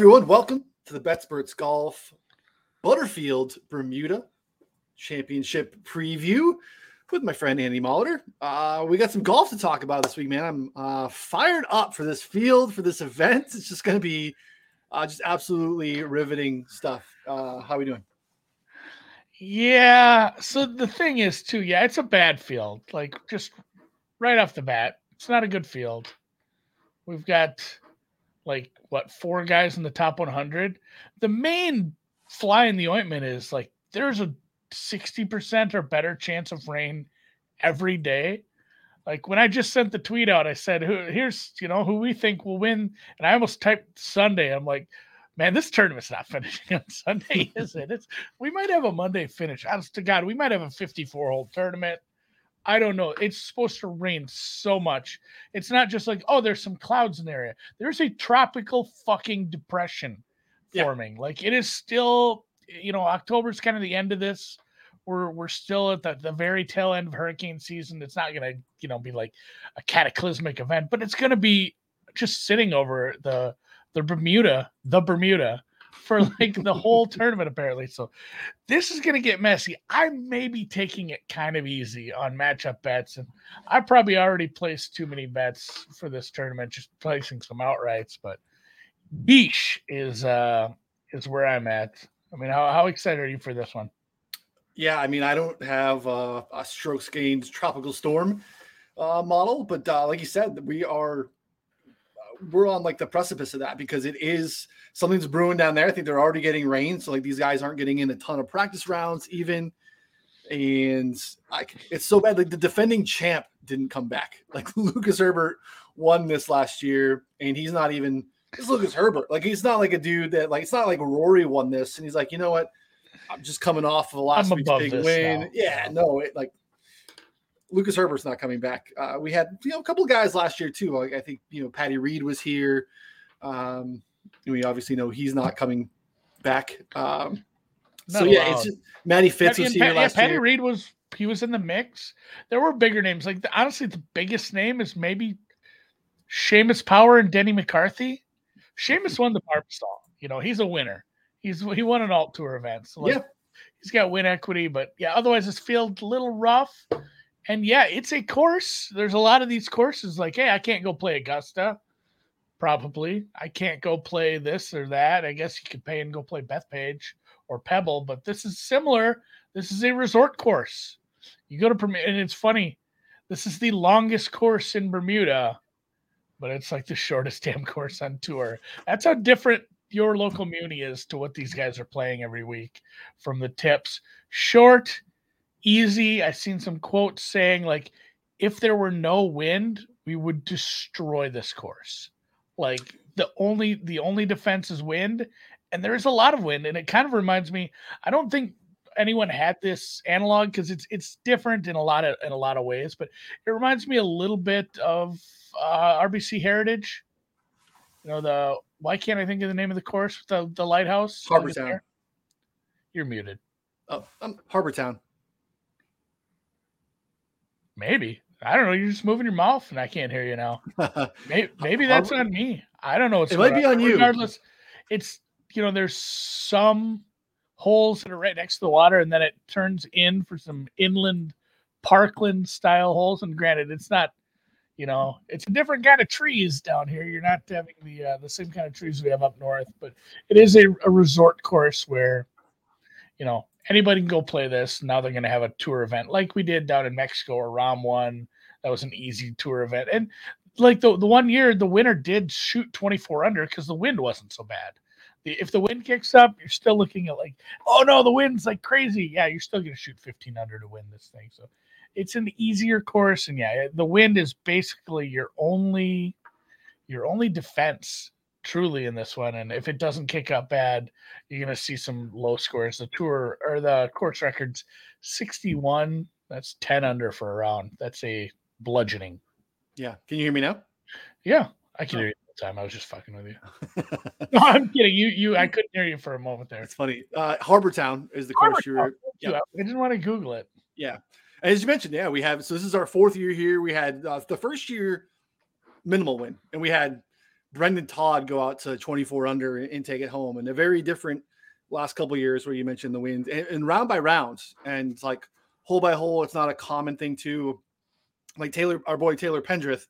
Everyone, welcome to the BetSperts Golf Butterfield Bermuda Championship preview with my friend Andy Molitor. Uh, we got some golf to talk about this week, man. I'm uh, fired up for this field, for this event. It's just going to be uh, just absolutely riveting stuff. Uh, how are we doing? Yeah. So the thing is, too, yeah, it's a bad field. Like just right off the bat, it's not a good field. We've got like what four guys in the top 100. The main fly in the ointment is like there's a 60% or better chance of rain every day. Like when I just sent the tweet out, I said, who "Here's you know who we think will win," and I almost typed Sunday. I'm like, "Man, this tournament's not finishing on Sunday, is it? It's we might have a Monday finish. Honest to God, we might have a 54 hole tournament. I don't know. It's supposed to rain so much. It's not just like, oh, there's some clouds in the area. There's a tropical fucking depression forming. Yeah. Like it is still, you know, October's kind of the end of this. We're we're still at the, the very tail end of hurricane season. It's not gonna, you know, be like a cataclysmic event, but it's gonna be just sitting over the the Bermuda, the Bermuda for like the whole tournament apparently. So this is going to get messy. I may be taking it kind of easy on matchup bets, and I probably already placed too many bets for this tournament, just placing some outrights. But Beach is uh is where I'm at. I mean, how how excited are you for this one? Yeah, I mean, I don't have uh, a strokes gained tropical storm uh, model, but uh, like you said, we are we're on like the precipice of that because it is something's brewing down there. I think they're already getting rain, so like these guys aren't getting in a ton of practice rounds even, and like it's so bad. Like the defending champ didn't come back. Like Lucas Herbert won this last year, and he's not even. It's Lucas Herbert. Like he's not like a dude that like it's not like Rory won this, and he's like, you know what? I'm just coming off of the last week's big win. Now. Yeah, no, it like Lucas Herbert's not coming back. Uh, we had you know a couple of guys last year too. I, I think you know Patty Reed was here. Um, we obviously know he's not coming back. Um, so yeah, allowed. it's just Matty Fitz was here last yeah, Patty year. Reed was he was in the mix. There were bigger names. Like the, honestly, the biggest name is maybe Seamus Power and Denny McCarthy. Seamus won the Barbasol. You know, he's a winner. He's he won an alt tour event. So like, yeah. he's got win equity, but yeah, otherwise this field a little rough. And yeah, it's a course. There's a lot of these courses like, hey, I can't go play Augusta. Probably. I can't go play this or that. I guess you could pay and go play Bethpage or Pebble, but this is similar. This is a resort course. You go to Bermuda, and it's funny. This is the longest course in Bermuda, but it's like the shortest damn course on tour. That's how different your local muni is to what these guys are playing every week from the tips. Short, easy. I've seen some quotes saying like, if there were no wind, we would destroy this course. Like the only the only defense is wind, and there is a lot of wind, and it kind of reminds me. I don't think anyone had this analog because it's it's different in a lot of in a lot of ways, but it reminds me a little bit of uh, RBC Heritage. You know the why can't I think of the name of the course? The the lighthouse. Harbour Town. You're muted. Oh, um, Harbour Town. Maybe. I don't know. You're just moving your mouth, and I can't hear you now. maybe, maybe that's on me. I don't know. What's it might be on, on you. Regardless, it's you know, there's some holes that are right next to the water, and then it turns in for some inland parkland style holes. And granted, it's not, you know, it's a different kind of trees down here. You're not having the uh, the same kind of trees we have up north, but it is a, a resort course where, you know, anybody can go play this. Now they're going to have a tour event like we did down in Mexico or Ram one. That was an easy tour event. And like the, the one year, the winner did shoot 24 under because the wind wasn't so bad. The, if the wind kicks up, you're still looking at like, oh no, the wind's like crazy. Yeah, you're still going to shoot 15 under to win this thing. So it's an easier course. And yeah, the wind is basically your only your only defense truly in this one. And if it doesn't kick up bad, you're going to see some low scores. The tour or the course records 61. That's 10 under for a round. That's a bludgeoning. Yeah. Can you hear me now? Yeah, I can oh. hear you the time. I was just fucking with you. no, I'm kidding. You, you, I couldn't hear you for a moment there. It's funny. Uh, Harbour Town is the Harbor course you were. Yeah. I didn't want to Google it. Yeah. As you mentioned, yeah, we have. So this is our fourth year here. We had uh, the first year minimal win, and we had Brendon Todd go out to 24 under and take it home. And a very different last couple years where you mentioned the wind and, and, round by rounds and it's like hole by hole. It's not a common thing to like Taylor, our boy Taylor Pendrith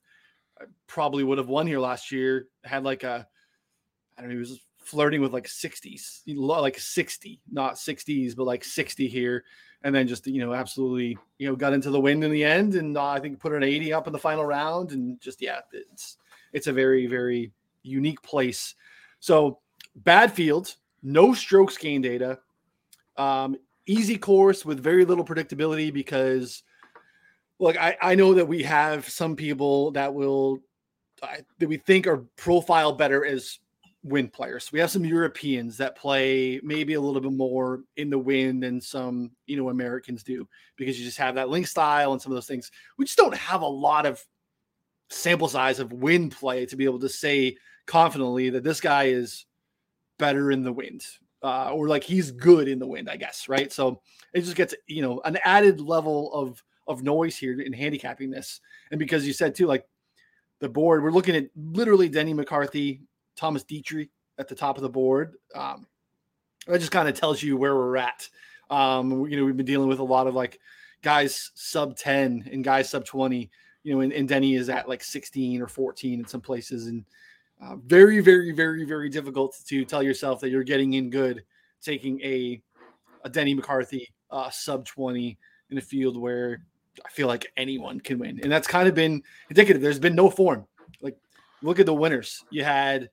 uh, probably would have won here last year. Had like a, I don't know, he was flirting with like 60s, like 60, not 60s, but like 60 here. And then just, you know, absolutely, you know, got into the wind in the end. And uh, I think put an 80 up in the final round. And just, yeah, it's, it's a very, very unique place. So bad field, no strokes gain data, um, easy course with very little predictability because, look, I, I know that we have some people that will uh, that we think are profile better as wind players. We have some Europeans that play maybe a little bit more in the wind than some, you know, Americans do because you just have that link style and some of those things. We just don't have a lot of sample size of wind play to be able to say confidently that this guy is better in the wind uh, or like he's good in the wind, I guess, right? So it just gets, you know, an added level of of noise here in handicapping this. And because you said too, like the board, we're looking at literally Denny McCarthy, Thomas Detry at the top of the board. Um, that just kind of tells you where we're at. Um, you know, we've been dealing with a lot of like guys sub 10 and guys sub 20, you know, and, and Denny is at like 16 or 14 in some places. And uh, very, very, very, very difficult to tell yourself that you're getting in good taking a, a Denny McCarthy uh, sub 20 in a field where I feel like anyone can win. And that's kind of been indicative. There's been no form. Like, look at the winners. You had,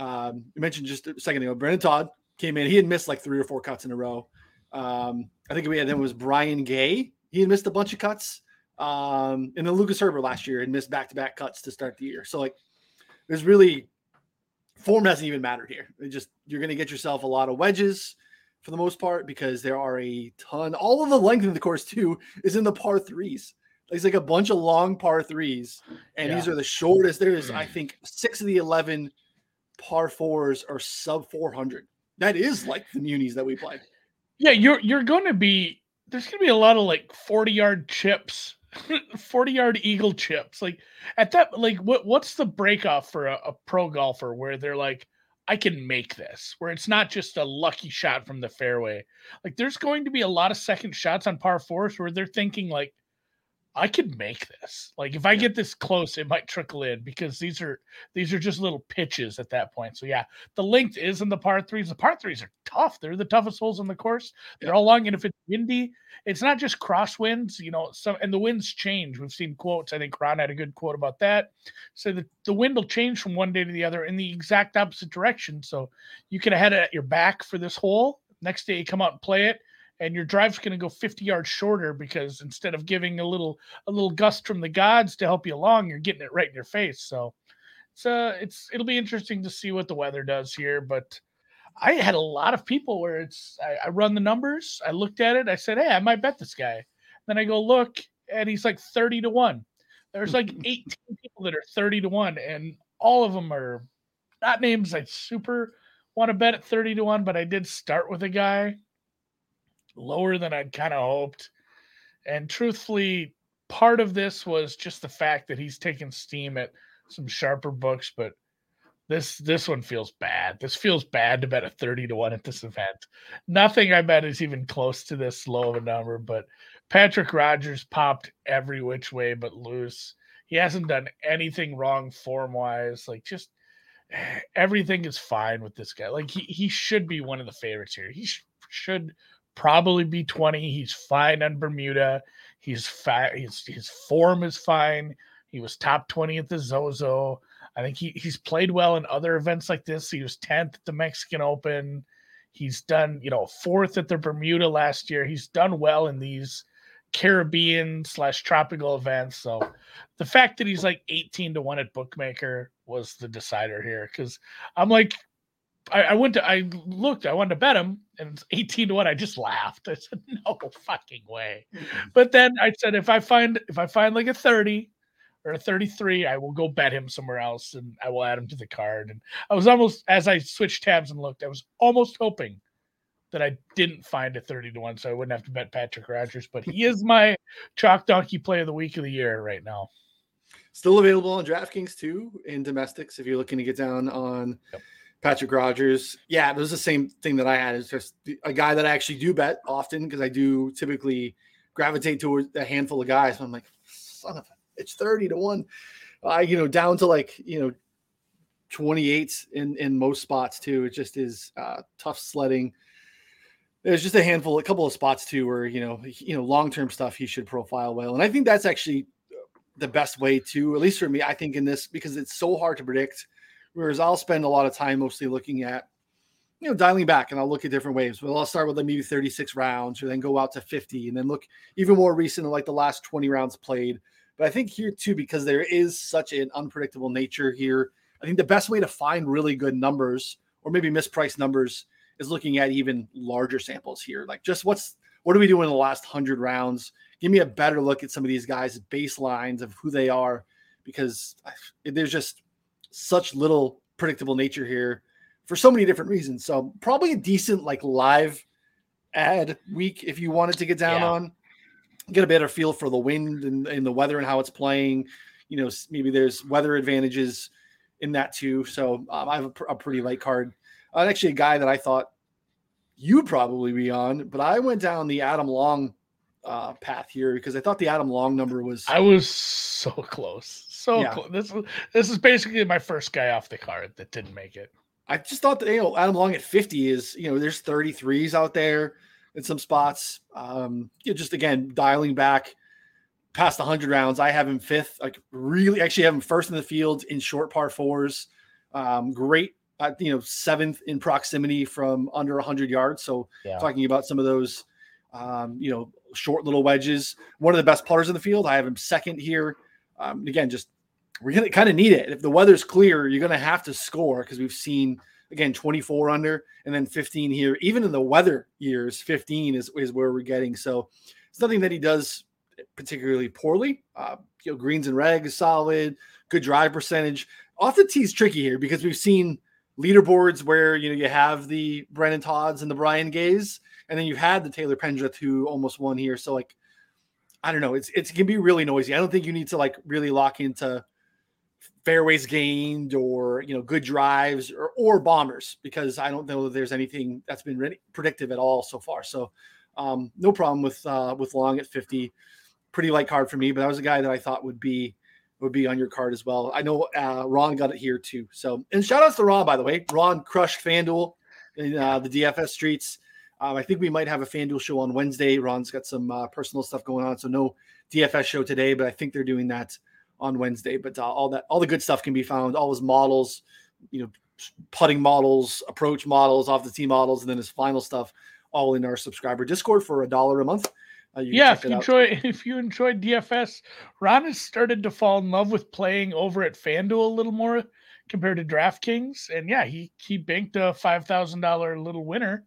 um, you mentioned just a second ago, Brendon Todd came in. He had missed like three or four cuts in a row. Um, I think we had then was Brian Gay. He had missed a bunch of cuts. Um, and then Lucas Herbert last year had missed back to back cuts to start the year. So, like, there's really form doesn't even matter here. It just you're going to get yourself a lot of wedges for the most part because there are a ton. All of the length of the course too is in the par threes. It's like a bunch of long par threes, and yeah. these are the shortest. There is, I think, six of the eleven par fours are sub four hundred. That is like the munis that we play. Yeah, you're you're going to be. There's going to be a lot of like forty yard chips 40 yard eagle chips like at that like what what's the break off for a, a, pro golfer where they're like I can make this, where it's not just a lucky shot from the fairway. Like there's going to be a lot of second shots on par fours where they're thinking like, I could make this. Like if I get this close, it might trickle in because these are these are just little pitches at that point. So yeah, the length is in the par threes. The par threes are tough. They're the toughest holes in the course. They're all long, and if it's windy, it's not just crosswinds. You know, some and the winds change. We've seen quotes. I think Ron had a good quote about that. So the, the wind will change from one day to the other in the exact opposite direction. So you can have it at your back for this hole. Next day you come out and play it and your drive's going to go 50 yards shorter because instead of giving a little a little gust from the gods to help you along you're getting it right in your face. So it's uh it's it'll be interesting to see what the weather does here but i had a lot of people where it's i, I run the numbers i looked at it i said hey i might bet this guy. Then i go look and he's like 30 to 1 there's like 18 people that are 30 to 1 and all of them are not names i super want to bet at 30 to 1 but i did start with a guy lower than I'd kind of hoped. And truthfully, part of this was just the fact that he's taken steam at some sharper books, but this this one feels bad. This feels bad to bet a 30 to 1 at this event. Nothing I bet is even close to this low of a number, but Patrick Rodgers popped every which way but loose. He hasn't done anything wrong form wise. Like just eh, everything is fine with this guy. Like he, he should be one of the favorites here. He sh- should probably be 20. He's fine on Bermuda. He's fine. His, his form is fine. He was top 20 at the Zozo. I think he, he's played well in other events like this. He was 10th at the Mexican Open. He's done, you know, fourth at the Bermuda last year. He's done well in these Caribbean slash tropical events. So the fact that he's like 18 to 1 at bookmaker was the decider here. Cause I'm like, I, I, went to I looked, I wanted to bet him, and it's 18 to 1. I just laughed. I said, no fucking way. But then I said, if I find if I find like a 30 or a 33, I will go bet him somewhere else and I will add him to the card. And I was almost as I switched tabs and looked, I was almost hoping that I didn't find a 30 to 1, so I wouldn't have to bet Patrick Rodgers. But he is my chalk donkey play of the week of the year right now. Still available on DraftKings too in domestics if you're looking to get down on yep. Patrick Rodgers. Yeah, it was the same thing that I had. It's just a guy that I actually do bet often because I do typically gravitate towards a handful of guys. I'm like, son of a, it's 30 to 1. Uh, you know, down to like, you know, 28 in in most spots too. It just is uh, tough sledding. There's just a handful, a couple of spots too, where you know, you know, long term stuff he should profile well, and I think that's actually the best way to, at least for me, I think in this because it's so hard to predict. Whereas I'll spend a lot of time mostly looking at, you know, dialing back, and I'll look at different waves. But I'll start with like maybe 36 rounds, or then go out to 50, and then look even more recent, like the last 20 rounds played. But I think here too, because there is such an unpredictable nature here I think the best way to find really good numbers or maybe mispriced numbers is looking at even larger samples here. Like just what's what are we doing in the last hundred rounds? Give me a better look at some of these guys' baselines of who they are, because there's just such little predictable nature here for so many different reasons. So probably a decent like live ad week if you wanted to get down yeah. on, get a better feel for the wind and, and the weather and how it's playing. You know, maybe there's weather advantages in that too. So um, I have a, a, pretty light card. Uh, actually, a guy that I thought you'd probably be on, but I went down the Adam Long uh, path here because I thought the Adam Long number was. I was so close, so yeah. close. This this is basically my first guy off the card that didn't make it. I just thought that you know Adam Long at 50 is you know there's 33s out there in some spots. Um, you know, just again dialing back past 100 rounds. I have him fifth. Like really, actually have him first in the field in short par fours. Um, great, uh, you know, seventh in proximity from under 100 yards. So yeah. talking about some of those, um, you know, short little wedges. One of the best putters in the field. I have him second here. Um, again, just we're gonna kind of need it. If the weather's clear, you're gonna have to score because we've seen again 24 under and then 15 here. Even in the weather years, 15 is is where we're getting. So it's nothing that he does particularly poorly. Uh, you know, greens and regs solid, good drive percentage. Off the tee's tricky here because we've seen leaderboards where you know you have the Brendon Todds and the Brian Gays, and then you've had the Taylor Pendrith who almost won here. So like, I don't know, it's it can be really noisy. I don't think you need to like really lock into fairways gained or you know good drives or, or bombers because I don't know that there's anything that's been really predictive at all so far. So um, no problem with uh, with Long at 50 pretty light card for me, but that was a guy that I thought would be would be on your card as well. I know uh, Ron got it here too. So and shout outs to Ron by the way. Ron crushed FanDuel in uh, the DFS streets. Um, I think we might have a FanDuel show on Wednesday. Ron's got some uh, personal stuff going on, so no DFS show today, but I think they're doing that on Wednesday. But uh, all that all the good stuff can be found. All his models, you know, putting models, approach models, off the tee models, and then his final stuff, all in our subscriber Discord for a dollar a month. Uh, you yeah, if you enjoy if you enjoyed DFS, Ron has started to fall in love with playing over at FanDuel a little more compared to DraftKings, and yeah, he he banked a five thousand dollar little winner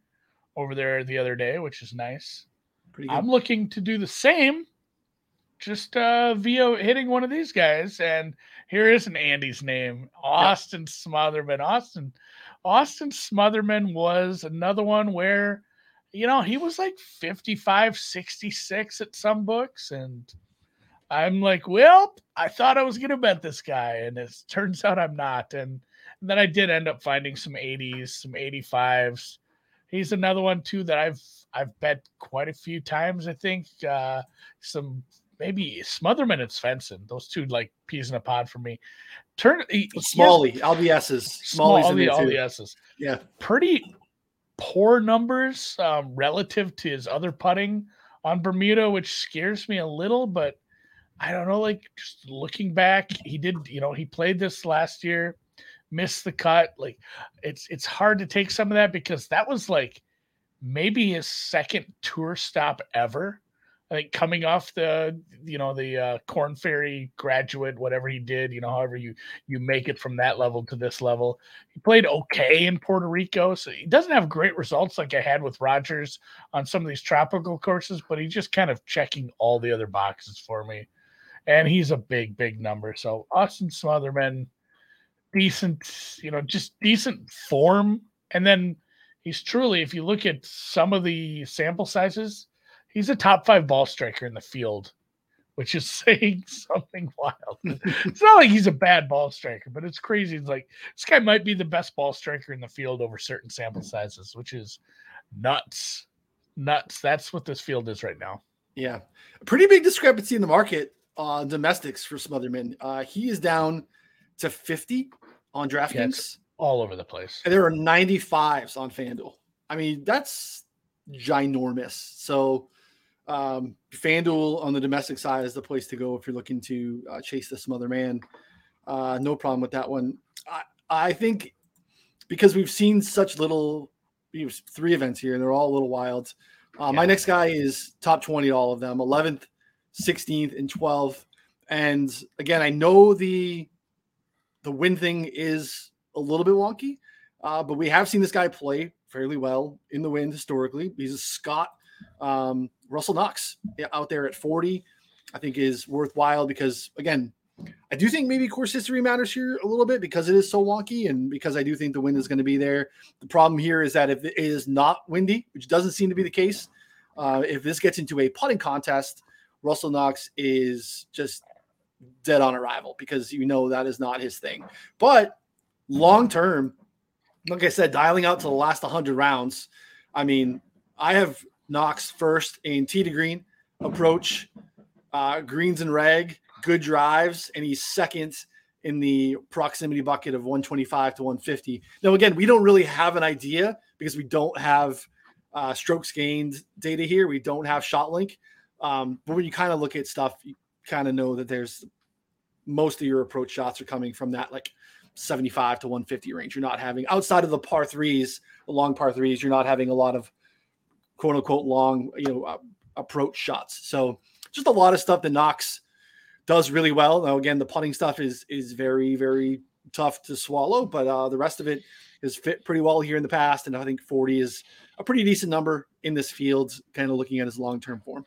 over there the other day, which is nice. I'm looking to do the same, just uh, via hitting one of these guys, and here is an Andy's name, Austin yep. Smotherman. Austin Austin Smotherman was another one where you know, he was like 55, 66 at some books. And I'm like, well, I thought I was going to bet this guy. And it turns out I'm not. And, and then I did end up finding some 80s, some 85s. He's another one too that I've I've bet quite a few times. I think uh, some maybe Smotherman and Svensson, those two like peas in a pod for me. Turn Smalley, LBSs, Smalley's all the, all the S's. Yeah, pretty poor numbers um, relative to his other putting on Bermuda, which scares me a little. But I don't know, like just looking back, he did, you know, he played this last year, missed the cut. Like it's it's hard to take some of that because that was like maybe his second tour stop ever. I think coming off the you know the uh, Korn Ferry graduate, whatever he did, you know, however you you make it from that level to this level, he played okay in Puerto Rico. So he doesn't have great results like I had with Rodgers on some of these tropical courses, but he's just kind of checking all the other boxes for me. And he's a big, big number. So Austin Smotherman, decent, you know, just decent form. And then he's truly, if you look at some of the sample sizes he's a top five ball striker in the field which is saying something wild. it's not like he's a bad ball striker, but it's crazy. It's like this guy might be the best ball striker in the field over certain sample sizes, which is nuts. Nuts. That's what this field is right now. Yeah. Pretty big discrepancy in the market on domestics for Smotherman. Uh, he is down to 50 on DraftKings. Yeah, all over the place. And there are 95s on FanDuel. I mean, that's ginormous. So um, FanDuel on the domestic side is the place to go if you're looking to uh, chase this Smotherman. Uh, no problem with that one. I, I think because we've seen such little, you know, three events here, and they're all a little wild. Uh, yeah. My next guy is top 20, all of them 11th, 16th, and 12th. And again, I know the the win thing is a little bit wonky, uh, but we have seen this guy play fairly well in the wind historically. He's a Scott um, Russell Knox out there at 40, I think is worthwhile because again, I do think maybe course history matters here a little bit because it is so wonky and because I do think the wind is going to be there. The problem here is that if it is not windy, which doesn't seem to be the case, uh, if this gets into a putting contest, Russell Knox is just dead on arrival because you know that is not his thing. But long term, like I said, dialing out to the last 100 rounds, I mean, I have Knox first in tee to green approach, uh, greens and reg, good drives, and he's second in the proximity bucket of 125 to 150. Now, again, we don't really have an idea because we don't have uh, strokes gained data here. We don't have ShotLink. Um, but when you kind of look at stuff, kind of know that there's most of your approach shots are coming from that like 75 to 150 range. You're not having outside of the par threes, the long par threes, you're not having a lot of quote unquote long, you know, uh, approach shots. So just a lot of stuff that Knox does really well. Now, again, the putting stuff is is very very tough to swallow, but uh, the rest of it has fit pretty well here in the past, and I think 40 is a pretty decent number in this field. Kind of looking at his long term form.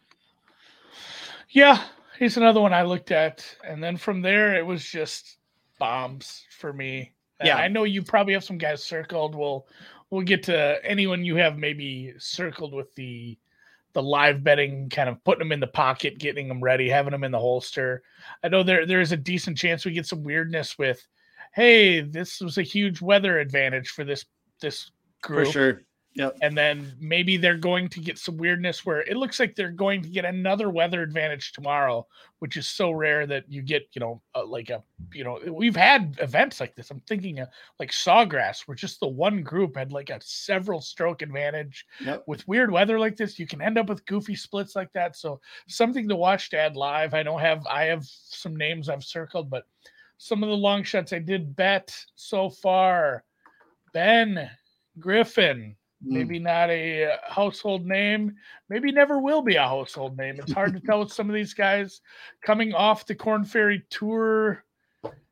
Yeah, he's another one I looked at, and then from there it was just bombs for me. yeah, I know you probably have some guys circled. We'll we'll get to anyone you have maybe circled with the the live betting, kind of putting them in the pocket, getting them ready, having them in the holster. I know there there is a decent chance we get some weirdness with, hey, this was a huge weather advantage for this this group. For sure. Yep. And then maybe they're going to get some weirdness where it looks like they're going to get another weather advantage tomorrow, which is so rare that you get, you know, uh, like a, you know, we've had events like this. I'm thinking of like Sawgrass, where just the one group had like a several stroke advantage. Yep. With weird weather like this, you can end up with goofy splits like that. So something to watch to add live. I don't have, I have some names I've circled, but some of the long shots I did bet so far. Ben Griffin. Maybe not a uh, household name, maybe never will be a household name. It's hard to tell with some of these guys coming off the Korn Ferry tour.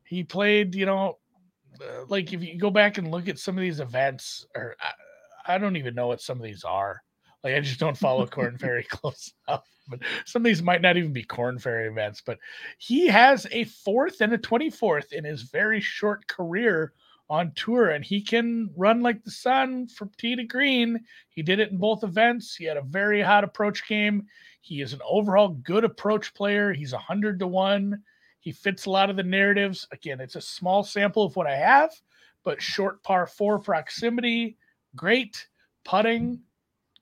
He played, you know, uh, like if you go back and look at some of these events, or I, I don't even know what some of these are. Like I just don't follow Korn Ferry close enough. But some of these might not even be Korn Ferry events. But he has a fourth and a 24th in his very short career on tour and he can run like the sun from tee to green. He did it in both events. He had a very hot approach game. He is an overall good approach player. He's a 100 to 1. He fits a lot of the narratives. Again, it's a small sample of what I have, but short par 4 proximity, great. Putting,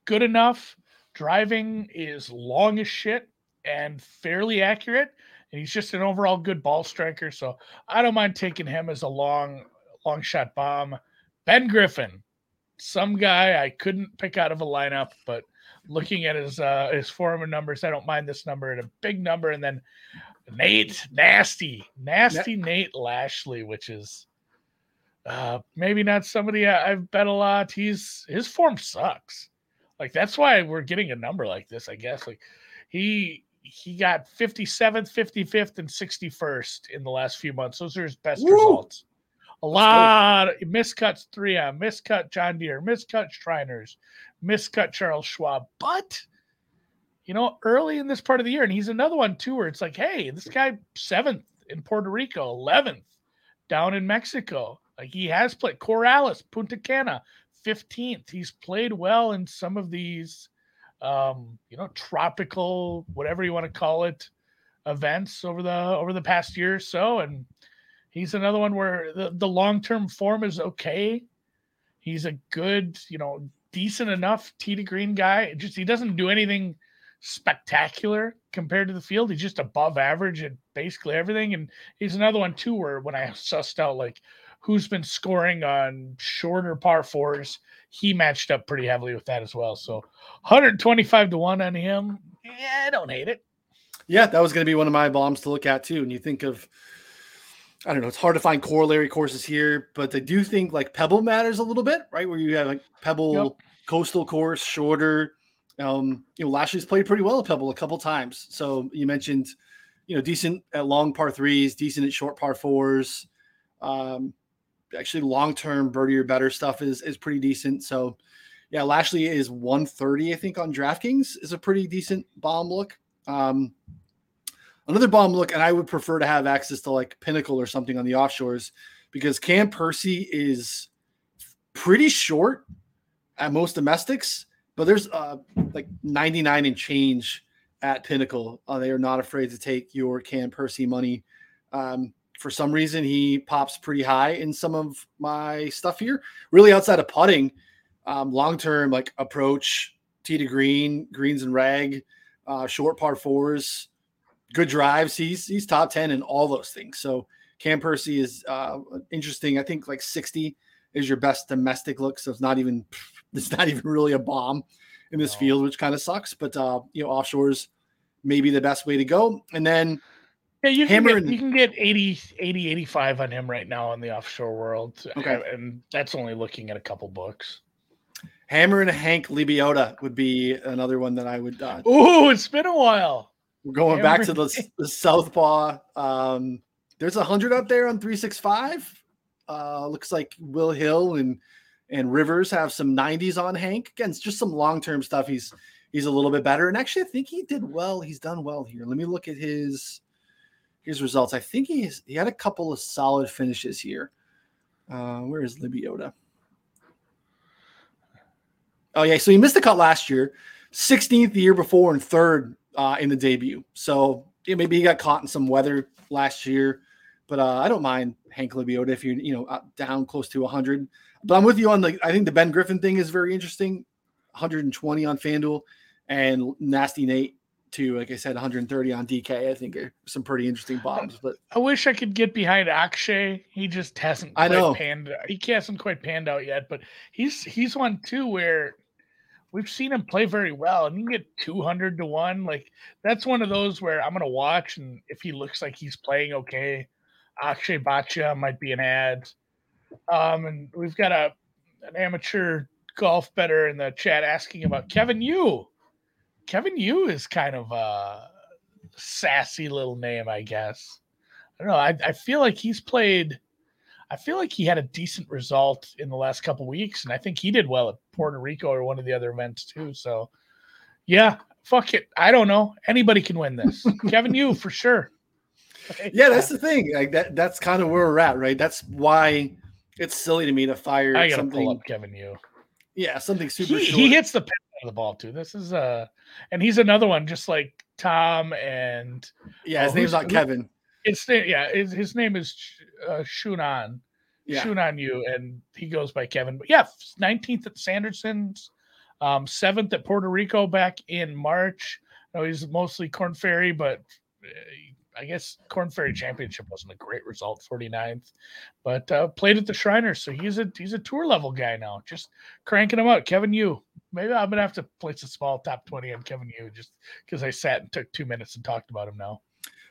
good enough. Driving is long as shit and fairly accurate. And he's just an overall good ball striker. So I don't mind taking him as a long long shot bomb. Ben Griffin, some guy I couldn't pick out of a lineup, but looking at his uh, his former numbers, I don't mind this number at a big number. And then Nate, nasty, nasty Nate Lashley, which is uh, maybe not somebody I, I've bet a lot. He's his form sucks. Like that's why we're getting a number like this, I guess. Like he he got 57th, 55th, and 61st in the last few months. Those are his best Woo! results. A lot of miscuts 3M, miscut John Deere, miscut Shriners, miscut Charles Schwab. But you know, early in this part of the year, and he's another one too, where it's like, hey, this guy seventh in Puerto Rico, eleventh down in Mexico. Like he has played Corrales, Punta Cana, 15th. He's played well in some of these um, you know, tropical, whatever you want to call it, events over the over the past year or so, and he's another one where the, the long term form is okay. He's a good, you know, decent enough tee to green guy. just he doesn't do anything spectacular compared to the field. He's just above average at basically everything. And he's another one too, where when I sussed out like who's been scoring on shorter par fours, he matched up pretty heavily with that as well. So 125 to one on him. Yeah, I don't hate it. Yeah, that was going to be one of my bombs to look at too. And you think of, I don't know, it's hard to find corollary courses here, but I do think like Pebble matters a little bit, right? Where you have like Pebble yep. coastal course, shorter, um, you know, Lashley's played pretty well at Pebble a couple times. So you mentioned, you know, decent at long par threes, decent at short par fours. Um, actually, long term birdie or better stuff is is pretty decent. So, yeah, Lashley is 130, I think, on DraftKings is a pretty decent bomb look. Um, another bomb look, and I would prefer to have access to like Pinnacle or something on the offshores because Cam Percy is pretty short at most domestics but there's uh, like 99 and change at Pinnacle. Uh, they are not afraid to take your Cam Percy money. Um, for some reason, he pops pretty high in some of my stuff here. Really, outside of putting, um, long term like approach, tee to green, greens and rag, uh, short par fours, good drives. He's he's top ten in all those things. So Cam Percy is uh, interesting. I think like 60 is your best domestic look. So it's not even it's not even really a bomb in this no. field, which kind of sucks. But uh, you know, offshores maybe the best way to go. And then yeah, you can, get, you can get 80, 80, 85 on him right now in the offshore world. Okay. And that's only looking at a couple books. Hammer and Hank Lebioda would be another one that I would. Uh, oh, it's been a while. We're going back to the, the Southpaw. Um, there's a hundred out there on three six five. Uh, looks like Will Hill and and Rivers have some 90s on Hank. Again, it's just some long-term stuff. He's he's a little bit better. And actually, I think he did well. He's done well here. Let me look at his his results. I think he's he had a couple of solid finishes here. Uh, where is Lebioda? Oh yeah, so he missed the cut last year, 16th the year before, and third uh, in the debut. So yeah, maybe he got caught in some weather last year, but uh, I don't mind Hank Lebioda if you're you know down close to 100. But I'm with you on the. I think the Ben Griffin thing is very interesting. 120 on FanDuel and Nasty Nate to like I said 130 on DK. I think are some pretty interesting bombs. But I wish I could get behind Akshay. He just hasn't. I know panned. He hasn't quite panned out yet, but he's he's one too where we've seen him play very well, and you can get 200 to one. Like that's one of those where I'm gonna watch, and if he looks like he's playing okay, Akshay Bhatia might be an ad. Um, and we've got a an amateur golf better in the chat asking about Kevin Yu. Kevin Yu is kind of a sassy little name, I guess. I don't know. I, I feel like he's played. I feel like he had a decent result in the last couple weeks, and I think he did well at Puerto Rico or one of the other events too. So, yeah, fuck it. I don't know. Anybody can win this. Kevin Yu for sure. Yeah, that's the thing. Like that. That's kind of where we're at, right? That's why it's silly to me to fire I gotta something. pull up Kevin Yu. Yeah, something super. He, he hits the pen of the ball too. This is uh, and he's another one just like Tom and yeah, his oh, name's not Kevin. It's yeah, his, his name is uh, Shunan. Yeah. Shunan Yu, and he goes by Kevin. But yeah, 19th at Sanderson's, um, seventh at Puerto Rico back in March. No, he's mostly Korn Ferry, but uh, I guess Korn Ferry Championship wasn't a great result, 49th, but uh, played at the Shriners, so he's a he's a tour level guy now. Just cranking him out. Kevin Yu. Maybe I'm gonna have to place a small top 20 on Kevin Yu just because I sat and took two minutes and talked about him now.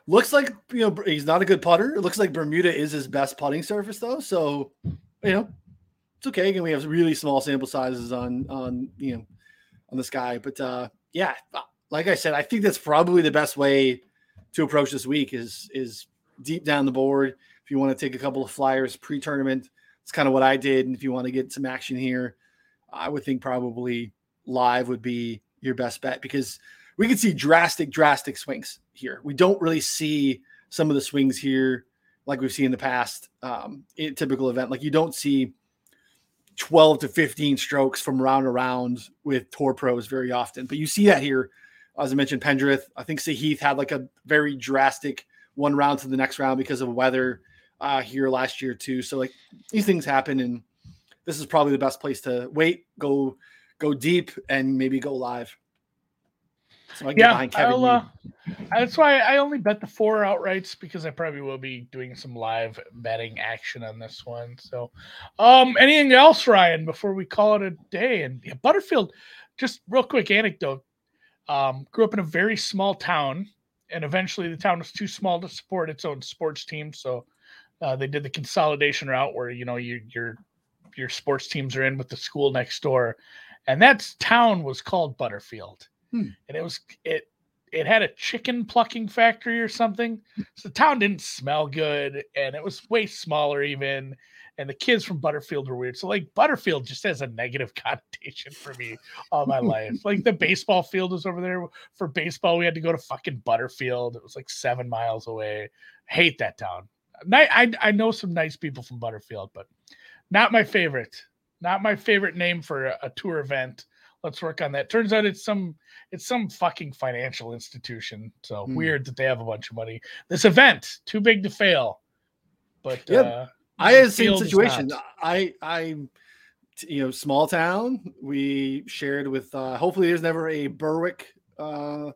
Looks like you know he's not a good putter. It looks like Bermuda is his best putting surface though, so you know it's okay. Again, we have really small sample sizes on on you know on this guy, but uh yeah, like I said, I think that's probably the best way to approach this week is is deep down the board. If you want to take a couple of flyers pre-tournament, it's kind of what I did. And if you want to get some action here, I would think probably live would be your best bet because we can see drastic, drastic swings here. We don't really see some of the swings here like we've seen in the past um, in typical event. Like you don't see 12 to 15 strokes from round to round with tour pros very often, but you see that here as I mentioned, Pendrith. I think Heath had like a very drastic one round to the next round because of weather uh, here last year too. So like these things happen, and this is probably the best place to wait, go go deep, and maybe go live. So I yeah, uh, that's why I only bet the four outrights because I probably will be doing some live betting action on this one. So, um, anything else, Ryan, before we call it a day? And yeah, Butterfield, just real quick anecdote. Um, grew up in a very small town, and eventually the town was too small to support its own sports team. So uh, they did the consolidation route where you know you, your your sports teams are in with the school next door, and that town was called Butterfield, hmm. and it was it it had a chicken plucking factory or something. So the town didn't smell good, and it was way smaller even. And the kids from Butterfield were weird. So like Butterfield just has a negative connotation for me all my life. Like the baseball field was over there for baseball. We had to go to fucking Butterfield. It was like seven miles away. Hate that town. I, I know some nice people from Butterfield, but not my favorite. Not my favorite name for a, a tour event. Let's work on that. Turns out it's some it's some fucking financial institution. So hmm. weird that they have a bunch of money. This event too big to fail. But yeah, uh, I had the same situation. I I you know small town. We shared with. uh Hopefully, there's never a Berwick. uh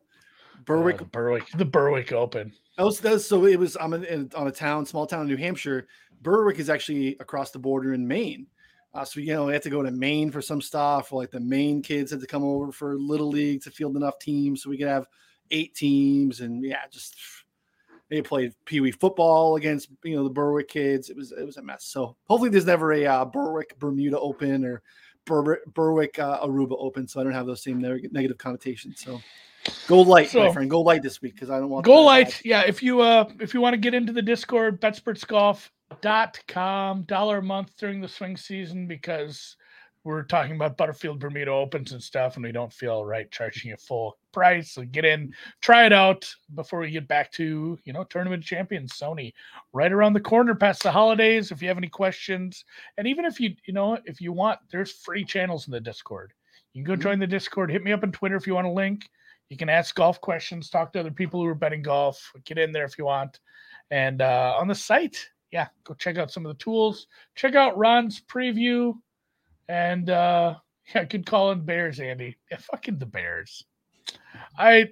Berwick, uh, Berwick, the Berwick Open. Also, so it was. I'm in, in, on a town, small town in New Hampshire. Berwick is actually across the border in Maine. Uh, so you know, we had to go to Maine for some stuff. Like the Maine kids had to come over for little league to field enough teams, so we could have eight teams. And yeah, just they played pee wee football against you know the Berwick kids. It was it was a mess. So hopefully there's never a uh, Berwick Bermuda Open or Ber- Berwick uh, Aruba Open, so I don't have those same negative connotations. So Go light, so, my friend. Go light this week because I don't want go light. Yeah, if you uh if you want to get into the Discord, betspertsgolf.com, dollar a month during the swing season because we're talking about Butterfield Bermuda Opens and stuff, and we don't feel right charging a full price. So get in, try it out before we get back to you know Tournament Champions Sony right around the corner past the holidays. If you have any questions, and even if you you know if you want, there's free channels in the Discord. You can go mm-hmm. join the Discord. Hit me up on Twitter if you want a link. You can ask golf questions, talk to other people who are betting golf, get in there if you want. And uh, on the site, yeah, go check out some of the tools. Check out Ron's preview. And uh, yeah, good call in Bears, Andy. Yeah, fucking the Bears. I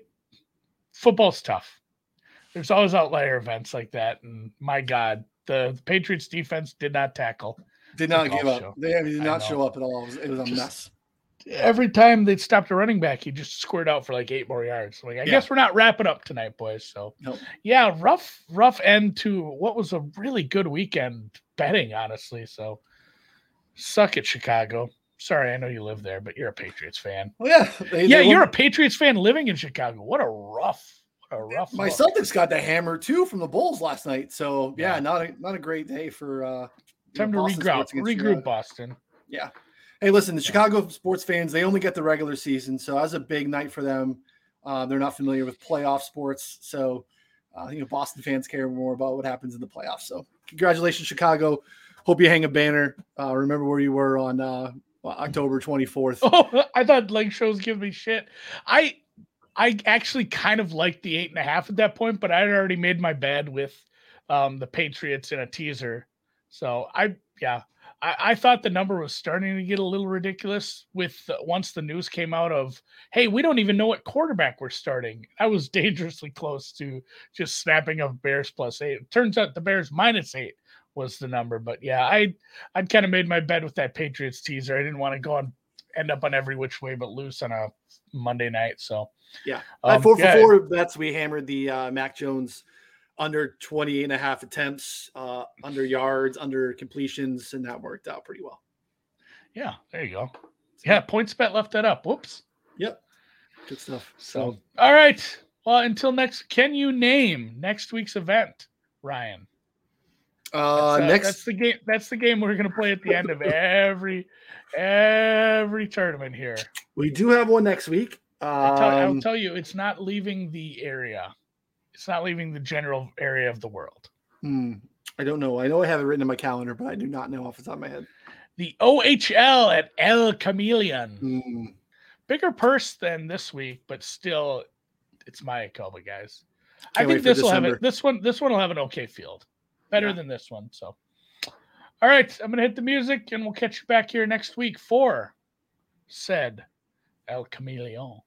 football's tough. There's always outlier events like that. And my God, the, the Patriots defense did not tackle. Did not give up. Show. They did not show up at all. It was, it was a Just, mess every time they stopped a running back, he just scored out for like eight more yards. Like, I yeah. guess we're not wrapping up tonight, boys. So, nope. yeah, rough, rough end to what was a really good weekend betting, honestly. So, suck it, Chicago. Sorry, I know you live there, but you're a Patriots fan. Well, yeah, they, yeah, they you're a Patriots fan living in Chicago. What a rough, what a rough. My look. Celtics got the hammer too from the Bulls last night. So yeah, yeah. not a not a great day for. uh Time to regroup, regroup, Boston. Yeah. Hey, listen, the Chicago sports fans, they only get the regular season. So that's a big night for them. Uh, they're not familiar with playoff sports. So, uh, you know, Boston fans care more about what happens in the playoffs. So, congratulations, Chicago. Hope you hang a banner. Uh, remember where you were on uh, October 24th. Oh, I thought Lake Shows give me shit. I I actually kind of liked the eight and a half at that point, but I had already made my bed with um, the Patriots in a teaser. So I, yeah, I, I, thought the number was starting to get a little ridiculous with uh, once the news came out of, hey, we don't even know what quarterback we're starting. I was dangerously close to just snapping of Bears plus eight. It turns out the Bears minus eight was the number, but yeah, I I'd kind of made my bed with that Patriots teaser. I didn't want to go and end up on every which way but loose on a Monday night. So yeah, um, four for four bets. We hammered the uh, Mac Jones under 20 and a half attempts, uh, under yards, under completions, and that worked out pretty well. Yeah, there you go. Yeah, PointsBet left that up. Whoops. Yep. Good stuff. So, so all right. Well, until next, can you name next week's event, Ryan? Uh, that's, uh, next, that's the game. That's the game we're gonna play at the end of every every tournament here. We do have one next week. Um, I'll, tell, I'll tell you, it's not leaving the area. It's not leaving the general area of the world. Hmm. I don't know. I know I have it written in my calendar, but I do not know off the top of my head. The OHL at El Chameleon. Hmm. Bigger purse than this week, but still it's Mayakoba, guys. Can't I think this will have it. This one, this one will have an okay field, better Yeah. than this one. So, all right, I'm gonna hit the music, and we'll catch you back here next week for said El Chameleon.